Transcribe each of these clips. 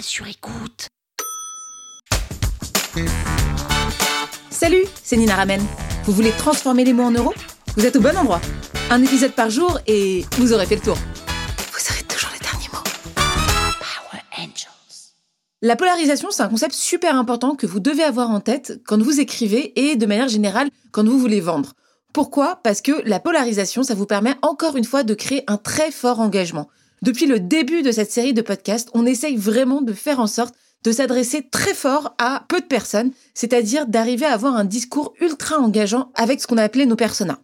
sur écoute. Salut, c'est Nina Ramen. Vous voulez transformer les mots en euros? Vous êtes au bon endroit. Un épisode par jour et vous aurez fait le tour. Vous aurez toujours les derniers mots. Power Angels. La polarisation, c'est un concept super important que vous devez avoir en tête quand vous écrivez et de manière générale quand vous voulez vendre. Pourquoi? Parce que la polarisation, ça vous permet encore une fois de créer un très fort engagement. Depuis le début de cette série de podcasts, on essaye vraiment de faire en sorte de s'adresser très fort à peu de personnes, c'est-à-dire d'arriver à avoir un discours ultra engageant avec ce qu'on a appelé nos personas.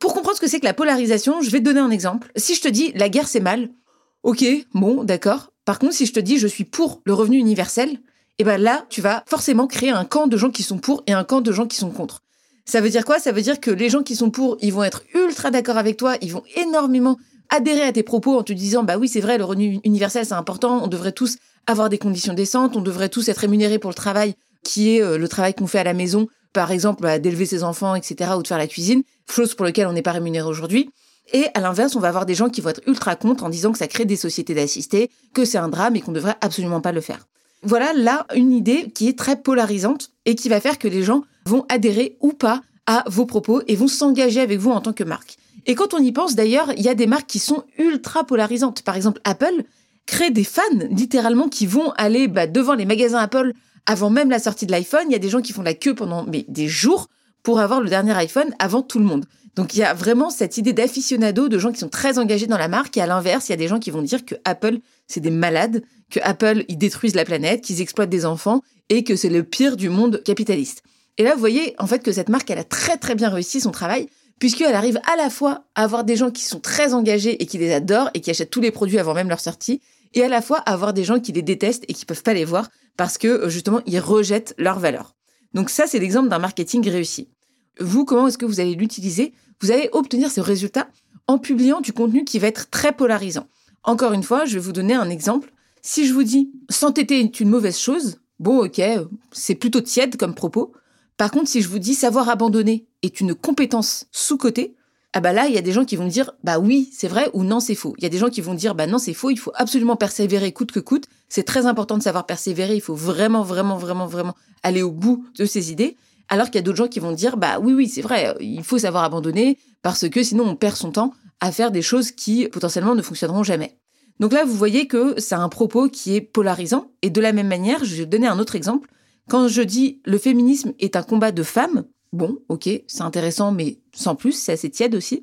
Pour comprendre ce que c'est que la polarisation, je vais te donner un exemple. Si je te dis la guerre c'est mal, ok, bon, d'accord. Par contre, si je te dis je suis pour le revenu universel, eh ben là, tu vas forcément créer un camp de gens qui sont pour et un camp de gens qui sont contre. Ça veut dire quoi? Ça veut dire que les gens qui sont pour, ils vont être ultra d'accord avec toi, ils vont énormément adhérer à tes propos en te disant bah oui c'est vrai le revenu universel c'est important on devrait tous avoir des conditions décentes on devrait tous être rémunérés pour le travail qui est euh, le travail qu'on fait à la maison par exemple bah, d'élever ses enfants etc ou de faire la cuisine chose pour laquelle on n'est pas rémunéré aujourd'hui et à l'inverse on va avoir des gens qui vont être ultra contre en disant que ça crée des sociétés d'assistés que c'est un drame et qu'on devrait absolument pas le faire voilà là une idée qui est très polarisante et qui va faire que les gens vont adhérer ou pas à vos propos et vont s'engager avec vous en tant que marque. Et quand on y pense d'ailleurs, il y a des marques qui sont ultra polarisantes. Par exemple, Apple crée des fans littéralement qui vont aller bah, devant les magasins Apple avant même la sortie de l'iPhone. Il y a des gens qui font la queue pendant des jours pour avoir le dernier iPhone avant tout le monde. Donc il y a vraiment cette idée d'aficionado, de gens qui sont très engagés dans la marque. Et à l'inverse, il y a des gens qui vont dire que Apple, c'est des malades, que Apple, ils détruisent la planète, qu'ils exploitent des enfants et que c'est le pire du monde capitaliste. Et là, vous voyez, en fait, que cette marque, elle a très très bien réussi son travail, puisqu'elle arrive à la fois à avoir des gens qui sont très engagés et qui les adorent et qui achètent tous les produits avant même leur sortie, et à la fois à avoir des gens qui les détestent et qui peuvent pas les voir parce que, euh, justement, ils rejettent leurs valeurs. Donc ça, c'est l'exemple d'un marketing réussi. Vous, comment est-ce que vous allez l'utiliser? Vous allez obtenir ce résultat en publiant du contenu qui va être très polarisant. Encore une fois, je vais vous donner un exemple. Si je vous dis s'entêter est une mauvaise chose, bon ok, c'est plutôt tiède comme propos. Par contre, si je vous dis savoir abandonner est une compétence sous-cotée, ah bah là, il y a des gens qui vont dire bah oui, c'est vrai ou non, c'est faux. Il y a des gens qui vont dire bah non, c'est faux, il faut absolument persévérer coûte que coûte. C'est très important de savoir persévérer, il faut vraiment vraiment vraiment vraiment aller au bout de ses idées. Alors qu'il y a d'autres gens qui vont dire bah oui oui, c'est vrai, il faut savoir abandonner parce que sinon on perd son temps à faire des choses qui potentiellement ne fonctionneront jamais. Donc là, vous voyez que c'est un propos qui est polarisant. Et de la même manière, je vais donner un autre exemple. Quand je dis le féminisme est un combat de femmes, bon, ok, c'est intéressant, mais sans plus, c'est assez tiède aussi.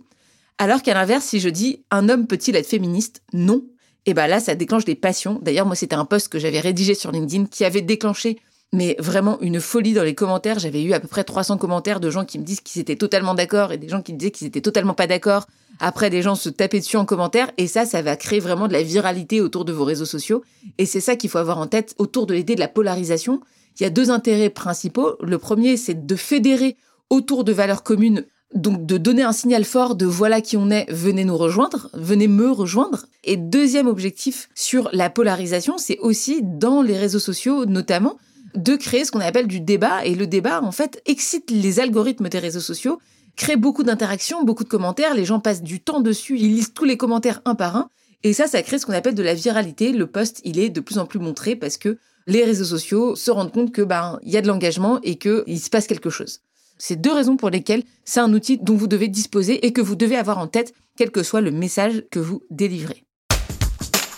Alors qu'à l'inverse, si je dis un homme peut-il être féministe? Non. Et ben là, ça déclenche des passions. D'ailleurs, moi, c'était un post que j'avais rédigé sur LinkedIn qui avait déclenché mais vraiment une folie dans les commentaires. J'avais eu à peu près 300 commentaires de gens qui me disent qu'ils étaient totalement d'accord et des gens qui me disaient qu'ils étaient totalement pas d'accord. Après, des gens se tapaient dessus en commentaire et ça, ça va créer vraiment de la viralité autour de vos réseaux sociaux. Et c'est ça qu'il faut avoir en tête autour de l'idée de la polarisation. Il y a deux intérêts principaux. Le premier, c'est de fédérer autour de valeurs communes donc de donner un signal fort de voilà qui on est, venez nous rejoindre, venez me rejoindre. Et deuxième objectif sur la polarisation, c'est aussi dans les réseaux sociaux notamment de créer ce qu'on appelle du débat. Et le débat, en fait, excite les algorithmes des réseaux sociaux, crée beaucoup d'interactions, beaucoup de commentaires, les gens passent du temps dessus, ils lisent tous les commentaires un par un. Et ça, ça crée ce qu'on appelle de la viralité. Le post, il est de plus en plus montré parce que les réseaux sociaux se rendent compte que ben il y a de l'engagement et qu'il se passe quelque chose. C'est deux raisons pour lesquelles c'est un outil dont vous devez disposer et que vous devez avoir en tête, quel que soit le message que vous délivrez.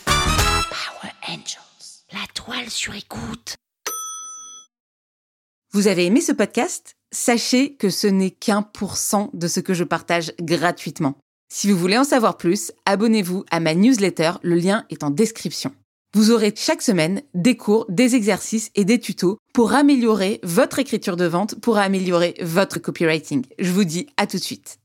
Power Angels. La toile sur écoute. Vous avez aimé ce podcast? Sachez que ce n'est qu'un pour cent de ce que je partage gratuitement. Si vous voulez en savoir plus, abonnez-vous à ma newsletter, le lien est en description. Vous aurez chaque semaine des cours, des exercices et des tutos pour améliorer votre écriture de vente, pour améliorer votre copywriting. Je vous dis à tout de suite.